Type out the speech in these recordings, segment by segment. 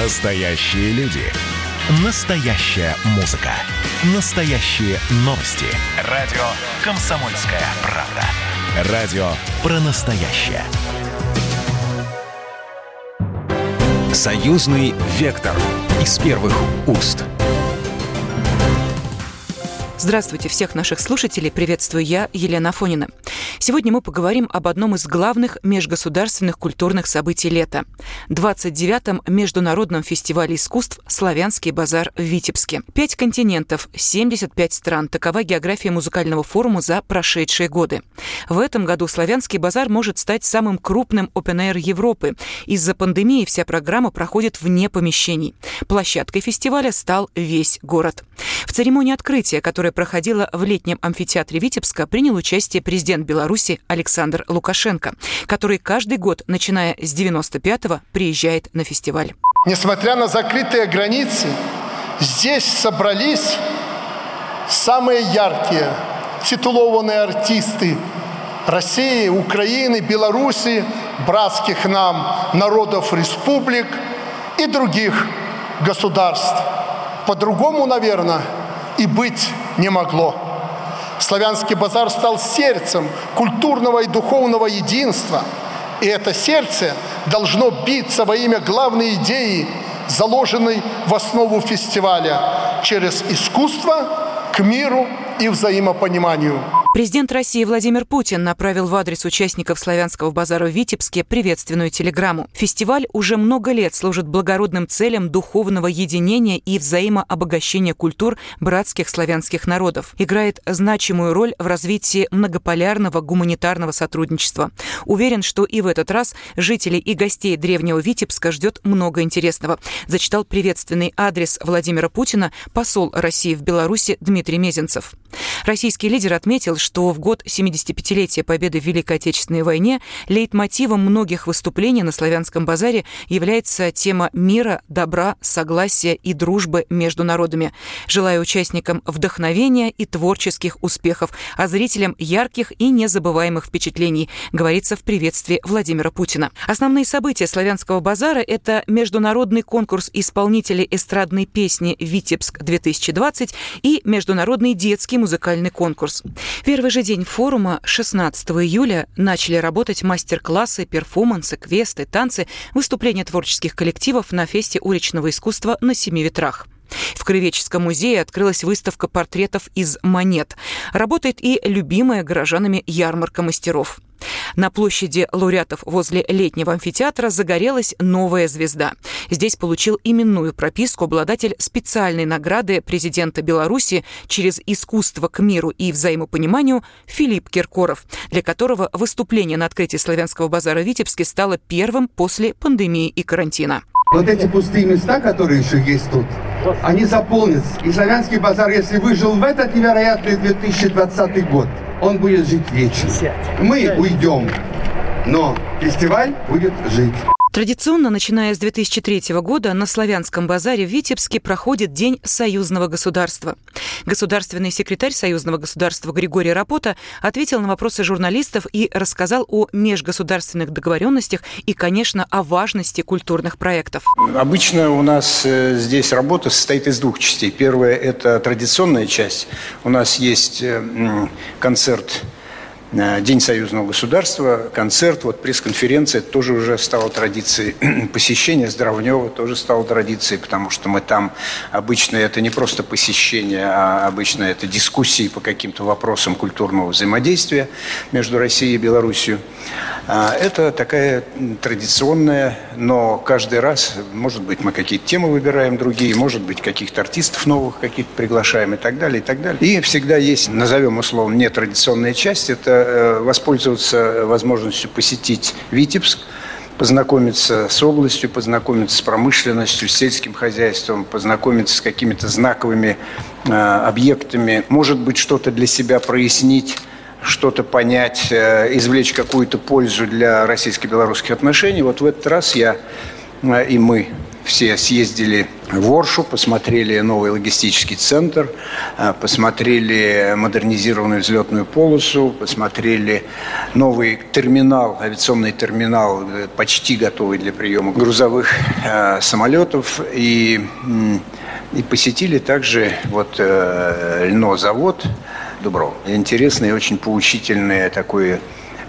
Настоящие люди. Настоящая музыка. Настоящие новости. Радио «Комсомольская правда». Радио про настоящее. Союзный вектор из первых уст. Здравствуйте всех наших слушателей. Приветствую я, Елена Фонина. Сегодня мы поговорим об одном из главных межгосударственных культурных событий лета – 29-м Международном фестивале искусств «Славянский базар» в Витебске. Пять континентов, 75 стран – такова география музыкального форума за прошедшие годы. В этом году «Славянский базар» может стать самым крупным open Европы. Из-за пандемии вся программа проходит вне помещений. Площадкой фестиваля стал весь город. В церемонии открытия, которая проходила в летнем амфитеатре Витебска, принял участие президент Беларуси Александр Лукашенко, который каждый год, начиная с 95-го, приезжает на фестиваль. Несмотря на закрытые границы, здесь собрались самые яркие, титулованные артисты России, Украины, Беларуси, братских нам народов республик и других государств. По-другому, наверное, и быть не могло. Славянский базар стал сердцем культурного и духовного единства. И это сердце должно биться во имя главной идеи, заложенной в основу фестиваля через искусство к миру и взаимопониманию. Президент России Владимир Путин направил в адрес участников славянского базара в Витебске приветственную телеграмму. Фестиваль уже много лет служит благородным целям духовного единения и взаимообогащения культур братских славянских народов. Играет значимую роль в развитии многополярного гуманитарного сотрудничества. Уверен, что и в этот раз жителей и гостей древнего Витебска ждет много интересного. Зачитал приветственный адрес Владимира Путина посол России в Беларуси Дмитрий Мезенцев. Российский лидер отметил, что в год 75-летия победы в Великой Отечественной войне лейтмотивом многих выступлений на Славянском базаре является тема мира, добра, согласия и дружбы между народами. Желаю участникам вдохновения и творческих успехов, а зрителям ярких и незабываемых впечатлений, говорится в приветствии Владимира Путина. Основные события Славянского базара – это международный конкурс исполнителей эстрадной песни «Витебск-2020» и международный детский музыкальный конкурс. Первый же день форума, 16 июля, начали работать мастер-классы, перформансы, квесты, танцы, выступления творческих коллективов на фесте уличного искусства на Семи ветрах. В Краеведческом музее открылась выставка портретов из монет. Работает и любимая горожанами ярмарка мастеров. На площади лауреатов возле летнего амфитеатра загорелась новая звезда. Здесь получил именную прописку обладатель специальной награды президента Беларуси через искусство к миру и взаимопониманию Филипп Киркоров, для которого выступление на открытии славянского базара в Витебске стало первым после пандемии и карантина. Вот эти пустые места, которые еще есть тут, они заполнятся. И Славянский базар, если выжил в этот невероятный 2020 год, он будет жить вечно. Мы уйдем, но фестиваль будет жить. Традиционно, начиная с 2003 года, на Славянском базаре в Витебске проходит День союзного государства. Государственный секретарь союзного государства Григорий Рапота ответил на вопросы журналистов и рассказал о межгосударственных договоренностях и, конечно, о важности культурных проектов. Обычно у нас э, здесь работа состоит из двух частей. Первая – это традиционная часть. У нас есть э, концерт День союзного государства, концерт, вот пресс-конференция тоже уже стала традицией. Посещение Здравнева тоже стало традицией, потому что мы там обычно это не просто посещение, а обычно это дискуссии по каким-то вопросам культурного взаимодействия между Россией и Белоруссией. А, это такая традиционная, но каждый раз, может быть, мы какие-то темы выбираем другие, может быть, каких-то артистов новых каких-то приглашаем и так далее, и так далее. И всегда есть, назовем условно, нетрадиционная часть, это э, воспользоваться возможностью посетить Витебск, познакомиться с областью, познакомиться с промышленностью, с сельским хозяйством, познакомиться с какими-то знаковыми э, объектами, может быть, что-то для себя прояснить что-то понять, э, извлечь какую-то пользу для российско-белорусских отношений. Вот в этот раз я э, и мы все съездили в Оршу, посмотрели новый логистический центр, э, посмотрели модернизированную взлетную полосу, посмотрели новый терминал, авиационный терминал, э, почти готовый для приема грузовых э, самолетов. И, и посетили также вот э, льнозавод Дубров. Интересный и очень поучительное такое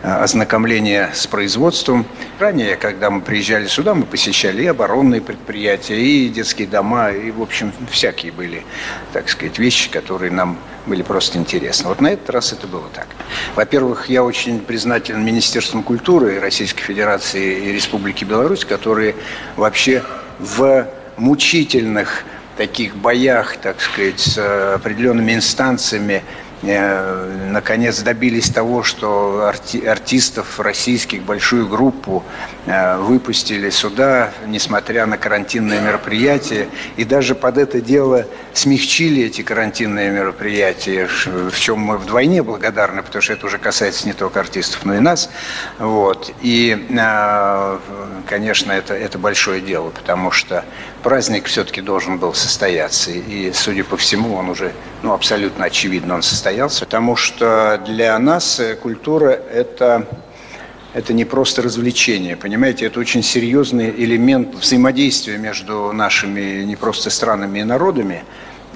Э, ознакомления с производством. Ранее, когда мы приезжали сюда, мы посещали и оборонные предприятия, и детские дома, и, в общем, всякие были, так сказать, вещи, которые нам были просто интересны. Вот на этот раз это было так. Во-первых, я очень признателен Министерству культуры Российской Федерации и Республики Беларусь, которые вообще в мучительных таких боях, так сказать, с определенными инстанциями наконец добились того, что арти артистов российских, большую группу э, выпустили сюда, несмотря на карантинные мероприятия. И даже под это дело смягчили эти карантинные мероприятия, в чем мы вдвойне благодарны, потому что это уже касается не только артистов, но и нас. Вот. И, э, конечно, это, это большое дело, потому что праздник все-таки должен был состояться. И, судя по всему, он уже ну, абсолютно очевидно он состоялся. Потому что для нас культура – это это не просто развлечение, понимаете, это очень серьезный элемент взаимодействия между нашими не просто странами и народами.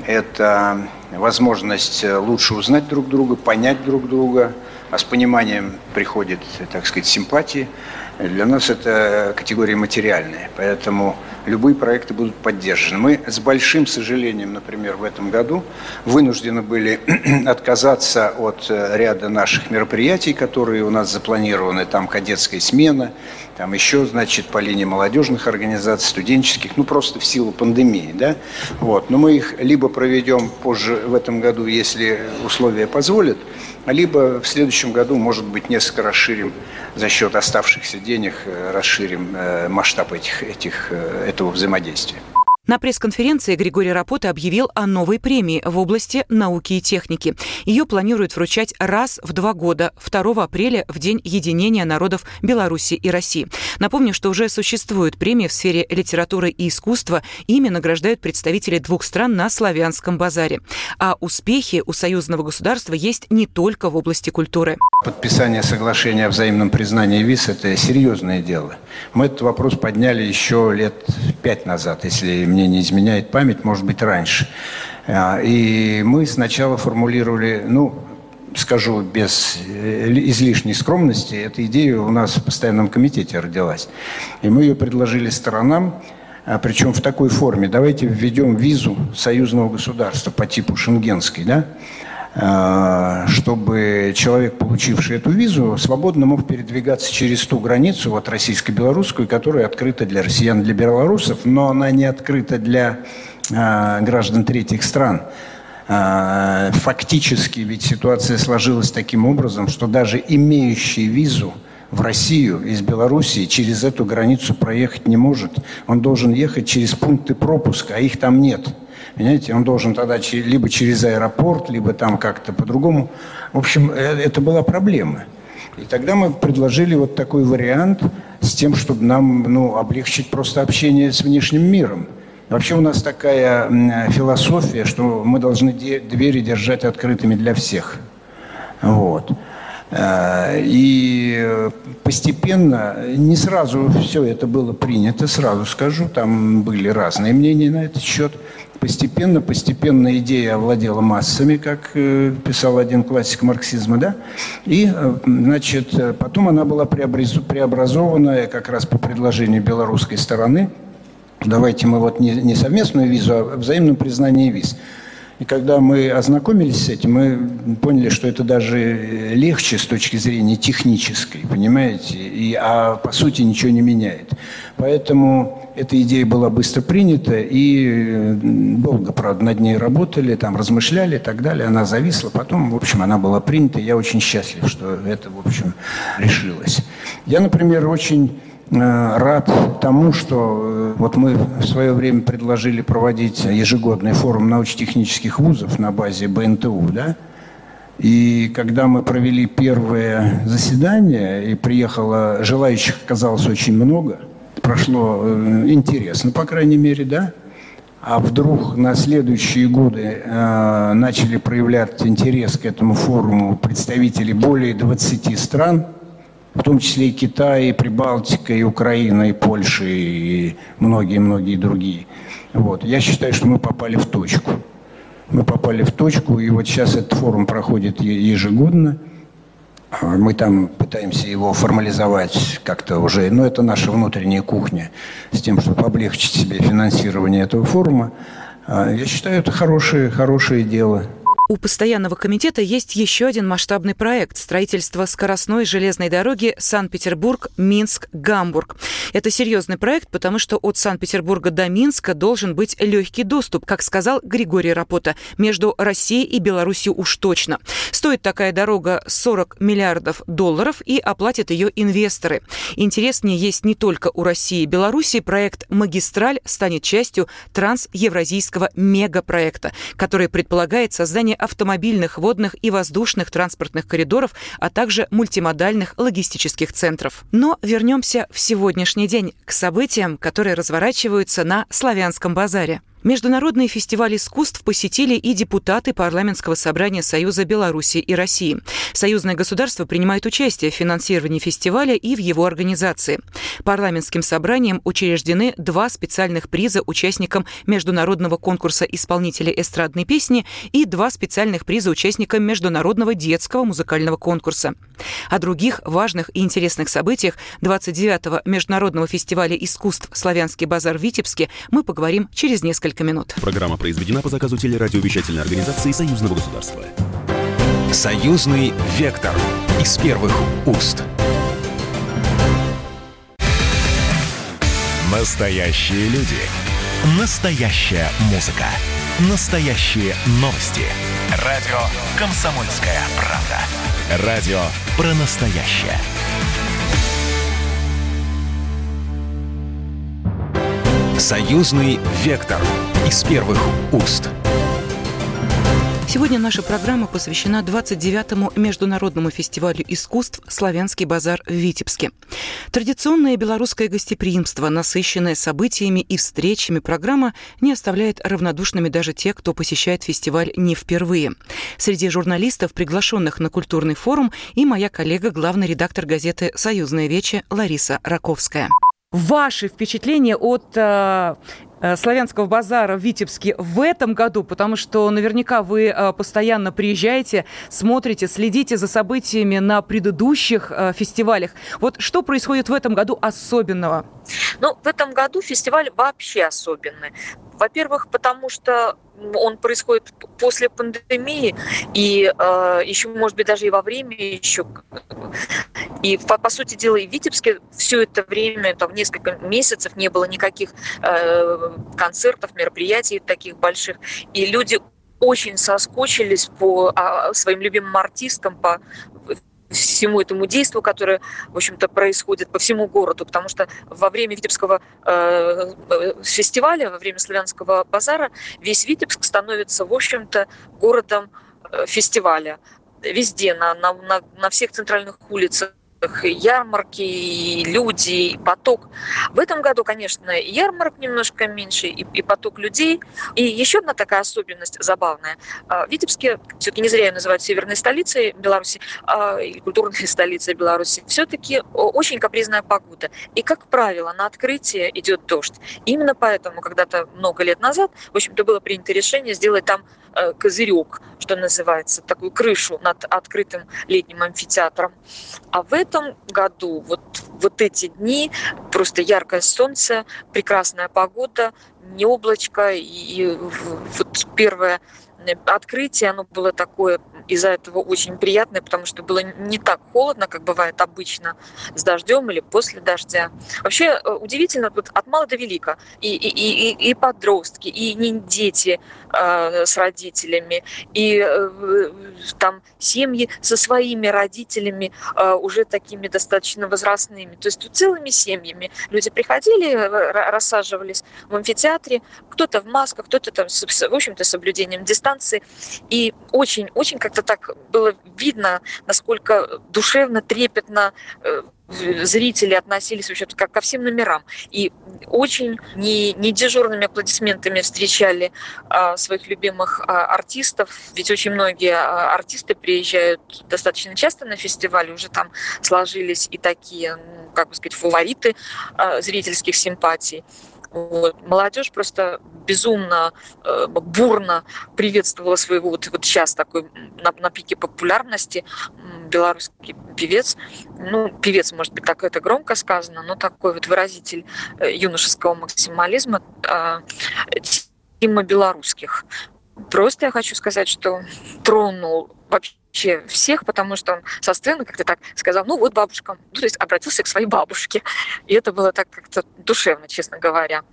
Это возможность лучше узнать друг друга, понять друг друга, а с пониманием приходит, так сказать, симпатии. Для нас это категория материальная, поэтому любые проекты будут поддержаны. Мы с большим сожалением, например, в этом году вынуждены были отказаться от э, ряда наших мероприятий, которые у нас запланированы, там кадетская смена, там еще, значит, по линии молодежных организаций, студенческих, ну, просто в силу пандемии, да, вот. Но мы их либо проведем позже в этом году, если условия позволят, либо в следующем году, может быть, несколько расширим за счет оставшихся денег, э, расширим э, масштаб этих, этих, э, этого взаимодействия. На пресс-конференции Григорий Рапота объявил о новой премии в области науки и техники. Ее планируют вручать раз в два года, 2 апреля, в День единения народов Беларуси и России. Напомню, что уже существуют премии в сфере литературы и искусства. Ими награждают представители двух стран на славянском базаре. А успехи у союзного государства есть не только в области культуры. Подписание соглашения о взаимном признании виз – это серьезное дело. Мы этот вопрос подняли еще лет пять назад, если мне не изменяет память, может быть, раньше. А, и мы сначала формулировали, ну, скажу без э, излишней скромности, эта идея у нас в постоянном комитете родилась. И мы ее предложили сторонам, а, причем в такой форме. Давайте введем визу союзного государства по типу шенгенской, да? А, чтобы человек, получивший эту визу, свободно мог передвигаться через ту границу, вот российско-белорусскую, которая открыта для россиян, для белорусов, но она не открыта для а, граждан третьих стран. А, фактически ведь ситуация сложилась таким образом, что даже имеющий визу в Россию из Белоруссии через эту границу проехать не может. Он должен ехать через пункты пропуска, а их там нет. Понимаете, он должен тогда либо через аэропорт, либо там как-то по-другому. В общем, э, это была проблема. И тогда мы предложили вот такой вариант с тем, чтобы нам ну, облегчить просто общение с внешним миром. Вообще у нас такая философия, что мы должны двери держать открытыми для всех. Вот. Э, и постепенно, не сразу все это было принято, сразу скажу, там были разные мнения на этот счет – постепенно, постепенно идея овладела массами, как э, писал один классик марксизма, да, и, э, значит, потом она была преобразована как раз по предложению белорусской стороны. Давайте мы вот не, не совместную визу, а взаимное признание виз. И когда мы ознакомились с этим, мы поняли, что это даже легче с точки зрения технической, понимаете, и, а по сути ничего не меняет. Поэтому эта идея была быстро принята, и долго, правда, над ней работали, там размышляли и так далее. Она зависла, потом, в общем, она была принята. Я очень счастлив, что это, в общем, решилось. Я, например, очень рад тому, что э, вот мы в свое время предложили проводить ежегодный форум научно-технических вузов на базе БНТУ, да, и когда мы провели первое заседание, и приехало, желающих оказалось очень много – прошло э, интересно, по крайней мере, да? А вдруг на следующие годы э, начали проявлять интерес к этому форуму представители более 20 стран, в том числе и Китай, и Прибалтика, и Украина, и Польша, и многие-многие другие. Вот. Я считаю, что мы попали в точку. Мы попали в точку, и вот сейчас этот форум проходит ежегодно – а мы там пытаемся его формализовать как-то уже, но это наша внутренняя кухня, с тем, чтобы облегчить себе финансирование этого форума. А я считаю, это хорошее, хорошее дело. У постоянного комитета есть еще один масштабный проект – строительство скоростной железной дороги Санкт-Петербург-Минск-Гамбург. Это серьезный проект, потому что от Санкт-Петербурга до Минска должен быть легкий доступ, как сказал Григорий Рапота, между Россией и Беларусью уж точно. Стоит такая дорога 40 миллиардов долларов и оплатят ее инвесторы. Интереснее есть не только у России и Беларуси. Проект «Магистраль» станет частью трансевразийского мегапроекта, который предполагает создание автомобильных, водных и воздушных транспортных коридоров, а также мультимодальных логистических центров. Но вернемся в сегодняшний день к событиям, которые разворачиваются на Славянском базаре. Международный фестиваль искусств посетили и депутаты Парламентского собрания Союза Беларуси и России. Союзное государство принимает участие в финансировании фестиваля и в его организации. Парламентским собранием учреждены два специальных приза участникам международного конкурса исполнителей эстрадной песни и два специальных приза участникам международного детского музыкального конкурса. О других важных и интересных событиях 29-го Международного фестиваля искусств «Славянский базар» в Витебске мы поговорим через несколько несколько минут. Программа произведена по заказу телерадиовещательной организации Союзного государства. Союзный вектор из первых уст. Настоящие люди. Настоящая музыка. Настоящие новости. Радио «Комсомольская правда». Радио про настоящее. Союзный вектор из первых уст. Сегодня наша программа посвящена 29-му Международному фестивалю искусств «Славянский базар» в Витебске. Традиционное белорусское гостеприимство, насыщенное событиями и встречами программа, не оставляет равнодушными даже тех, кто посещает фестиваль не впервые. Среди журналистов, приглашенных на культурный форум, и моя коллега, главный редактор газеты «Союзная вече» Лариса Раковская ваши впечатления от э, э, славянского базара в Витебске в этом году, потому что наверняка вы э, постоянно приезжаете, смотрите, следите за событиями на предыдущих э, фестивалях. Вот что происходит в этом году особенного? Ну, в этом году фестиваль вообще особенный. Во-первых, потому что он происходит после пандемии и э, еще, может быть, даже и во время еще. И, по, по сути дела, и в Витебске все это время, там, несколько месяцев не было никаких э, концертов, мероприятий таких больших. И люди очень соскучились по а, своим любимым артистам, по всему этому действию, которое, в общем-то, происходит по всему городу, потому что во время Витебского э, фестиваля, во время Славянского базара весь Витебск становится, в общем-то, городом э, фестиваля. Везде, на, на, на всех центральных улицах ярмарки, люди, поток. В этом году, конечно, ярмарок немножко меньше, и, и поток людей. И еще одна такая особенность забавная. А, в Витебске, все-таки не зря ее называют северной столицей Беларуси, а, или культурной столицей Беларуси, все-таки очень капризная погода. И, как правило, на открытие идет дождь. Именно поэтому когда-то много лет назад, в общем-то, было принято решение сделать там э, козырек, что называется, такую крышу над открытым летним амфитеатром. А в этом этом году вот, вот эти дни просто яркое солнце, прекрасная погода, не облачко. И вот первое открытие, оно было такое из-за этого очень приятное, потому что было не так холодно, как бывает обычно с дождем или после дождя. Вообще э, удивительно, вот от мала до велика. И, и, и, и подростки, и не дети э, с родителями, и э, там семьи со своими родителями э, уже такими достаточно возрастными. То есть тут целыми семьями люди приходили, рассаживались в амфитеатре, кто-то в масках, кто-то там, в общем-то, соблюдением дистанции. И очень-очень как как-то так было видно, насколько душевно, трепетно зрители относились вообще как ко всем номерам. И очень не, не дежурными аплодисментами встречали а, своих любимых а, артистов. Ведь очень многие а, артисты приезжают достаточно часто на фестиваль, уже там сложились и такие, как бы сказать, фавориты а, зрительских симпатий. Вот. Молодежь просто безумно э, бурно приветствовала своего вот, вот сейчас такой на, на пике популярности белорусский певец. Ну, певец, может быть, так это громко сказано, но такой вот выразитель э, юношеского максимализма Тима Белорусских. Просто я хочу сказать, что тронул вообще всех, потому что он со сцены как-то так сказал, ну вот бабушка, ну, то есть обратился к своей бабушке. И это было так как-то душевно, честно говоря.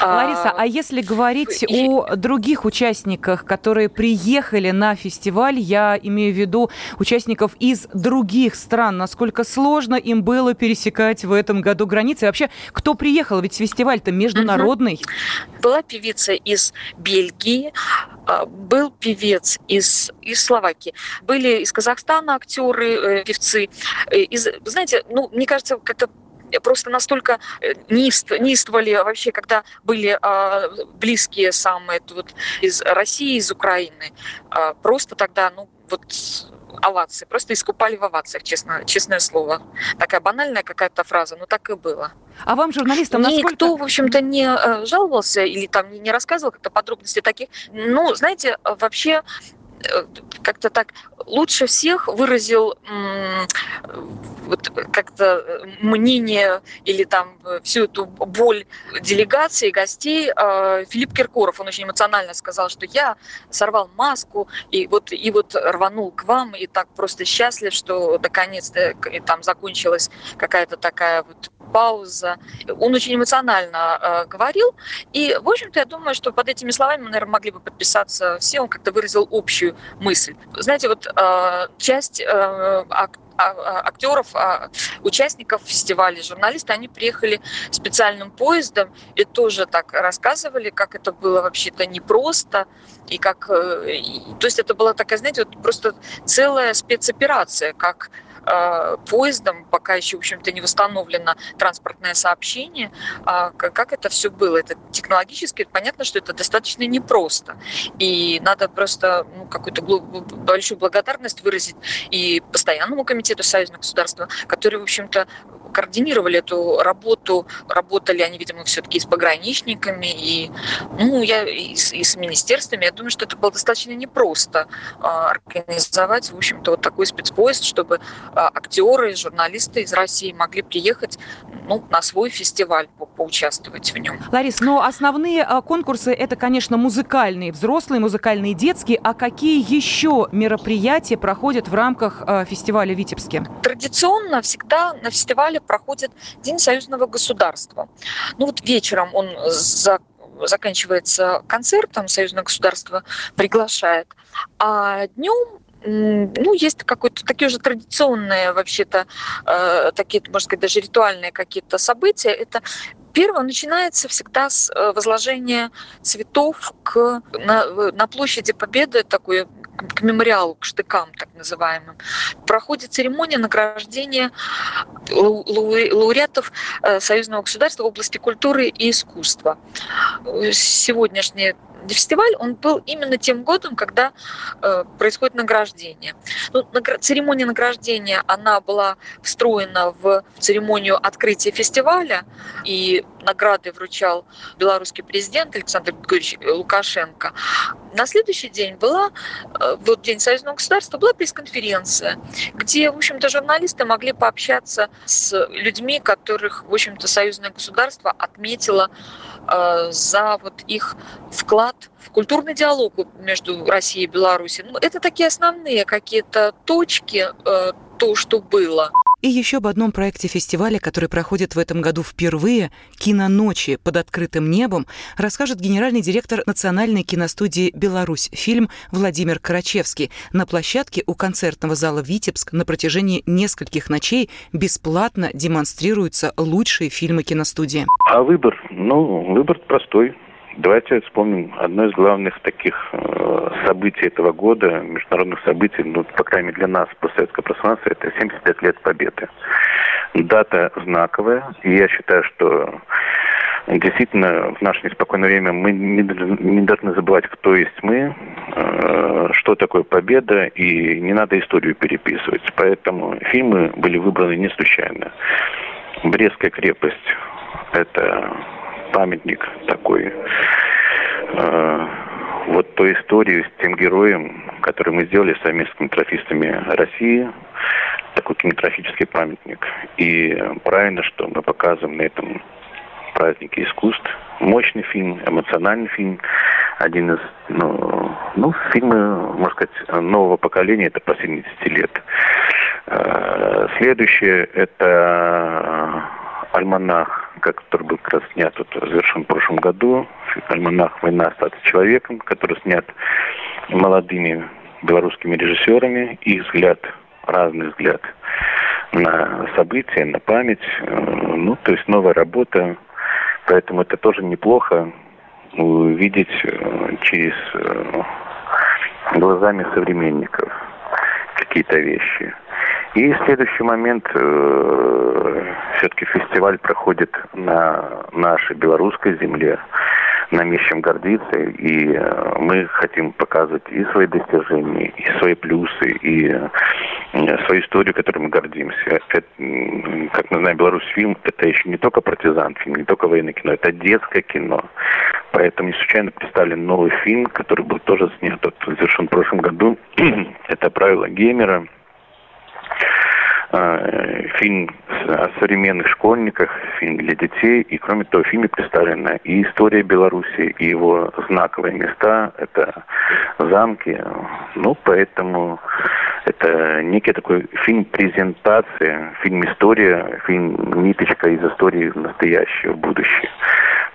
Лариса, а, а если говорить о других участниках, которые приехали на фестиваль, я имею в виду участников из других стран, насколько сложно им было пересекать в этом году границы? И вообще, кто приехал? Ведь фестиваль-то международный. Угу. Была певица из Бельгии, а, был певец из, из Словакии, были из Казахстана актеры, э, певцы. Э, из, знаете, ну, мне кажется, как-то просто настолько э, неист, неистовали вообще, когда были а, близкие самые вот, из России, из Украины. А, просто тогда, ну, вот овации, просто искупали в овациях, честно, честное слово. Такая банальная какая-то фраза, но так и было. А вам, журналистам, насколько... Никто, в общем-то, не э, жаловался или там не рассказывал как-то подробности таких. Ну, знаете, вообще Э, как-то так лучше всех выразил вот как-то э, мнение или там э, всю эту боль делегации, гостей Филипп Киркоров. Он очень эмоционально сказал, что я сорвал маску и вот, и вот рванул к вам, и так просто счастлив, что наконец-то там закончилась какая-то такая вот пауза. Он очень эмоционально э, говорил. И, в общем-то, я думаю, что под этими словами мы, наверное, могли бы подписаться все. Он как-то выразил общую мысль. Знаете, вот э, часть э, а, актеров, участников фестиваля, журналисты, они приехали специальным поездом и тоже так рассказывали, как это было вообще-то непросто, и как, э, то есть это была такая, знаете, вот просто целая спецоперация, как Э, поездом, пока еще, в общем-то, не восстановлено транспортное сообщение. А как это все было? Это технологически понятно, что это достаточно непросто. И надо просто ну, какую-то большую благодарность выразить и постоянному комитету союзного государства, который, в общем-то, координировали эту работу, работали они, видимо, все-таки с пограничниками и, ну, я и с, и с министерствами. Я думаю, что это было достаточно непросто а, организовать, в общем-то, вот такой спецпоезд, чтобы а, актеры, журналисты из России могли приехать ну, на свой фестиваль, по поучаствовать в нем. Ларис, но основные а, конкурсы это, конечно, музыкальные, взрослые, музыкальные, детские. А какие еще мероприятия проходят в рамках фестиваля в Витебске? Традиционно всегда на фестивале проходит День союзного государства. Ну вот вечером он за заканчивается концертом, союзное государство приглашает, а днем ну, есть какое-то такие уже традиционные вообще-то, э, такие, можно сказать, даже ритуальные какие-то события. Это Первое начинается всегда с э, возложения цветов к, на, на площади Победы, такой к мемориалу, к штыкам так называемым, проходит церемония награждения лауреатов э, союзного государства в области культуры и искусства. Сегодняшний фестиваль, он был именно тем годом, когда э, происходит награждение. Ну, награ- церемония награждения, она была встроена в церемонию открытия фестиваля, и награды вручал белорусский президент Александр Григорьевич Лукашенко. На следующий день была, э, вот День союзного государства, была пресс-конференция, где, в общем-то, журналисты могли пообщаться с людьми, которых, в общем-то, союзное государство отметило за вот их вклад в культурный диалог между Россией и Беларусью. Ну, это такие основные какие-то точки, э, то, что было. И еще об одном проекте фестиваля, который проходит в этом году впервые, «Киноночи под открытым небом», расскажет генеральный директор Национальной киностудии «Беларусь» фильм Владимир Карачевский. На площадке у концертного зала «Витебск» на протяжении нескольких ночей бесплатно демонстрируются лучшие фильмы киностудии. А выбор? Ну, выбор простой Давайте вспомним одно из главных таких э, событий этого года, международных событий, ну, по крайней мере, для нас, постсоветского пространства, это 75 лет Победы. Дата знаковая, и я считаю, что действительно в наше неспокойное время мы не, не должны забывать, кто есть мы, э, что такое победа, и не надо историю переписывать. Поэтому фильмы были выбраны не случайно. Брестская крепость – это памятник такой э, вот той истории с тем героем, который мы сделали совместно с кинематографистами России, такой кинематографический памятник. И правильно, что мы показываем на этом празднике искусств. Мощный фильм, эмоциональный фильм. Один из, ну, ну фильмы, можно сказать, нового поколения, это по 70 лет. Э, следующее, это альманах, который был как раз снят, вот, завершен в прошлом году. Альманах «Война остаться человеком», который снят молодыми белорусскими режиссерами. Их взгляд, разный взгляд на события, на память. Э, ну, то есть новая работа. Поэтому это тоже неплохо увидеть э, через э, глазами современников какие-то вещи. И следующий момент, все-таки фестиваль проходит на нашей белорусской земле, нам есть чем гордиться, и э, мы хотим показывать и свои достижения, и свои плюсы, и э, свою историю, которой мы гордимся. Это, как мы знаем, Беларусь фильм – это еще не только партизан фильм, не только военное кино, это детское кино. Поэтому не случайно представлен новый фильм, который был тоже снят, вот, завершен в прошлом году. это «Правила геймера». Э, фильм о современных школьниках, фильм для детей. И кроме того, в фильме представлена и история Беларуси, и его знаковые места. Это замки. Ну, поэтому это некий такой фильм презентация, фильм история, фильм ниточка из истории в настоящее, в будущее.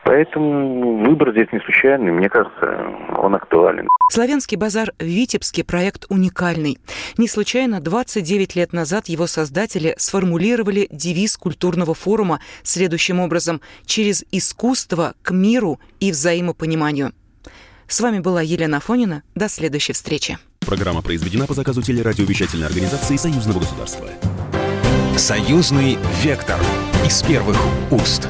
Поэтому выбор здесь не случайный, мне кажется, он актуален. Славянский базар в Витебске – проект уникальный. Не случайно 29 лет назад его создатели сформулировали девиз культурного форума следующим образом «Через искусство к миру и взаимопониманию». С вами была Елена Фонина. До следующей встречи. Программа произведена по заказу телерадиовещательной организации Союзного государства. Союзный вектор из первых уст.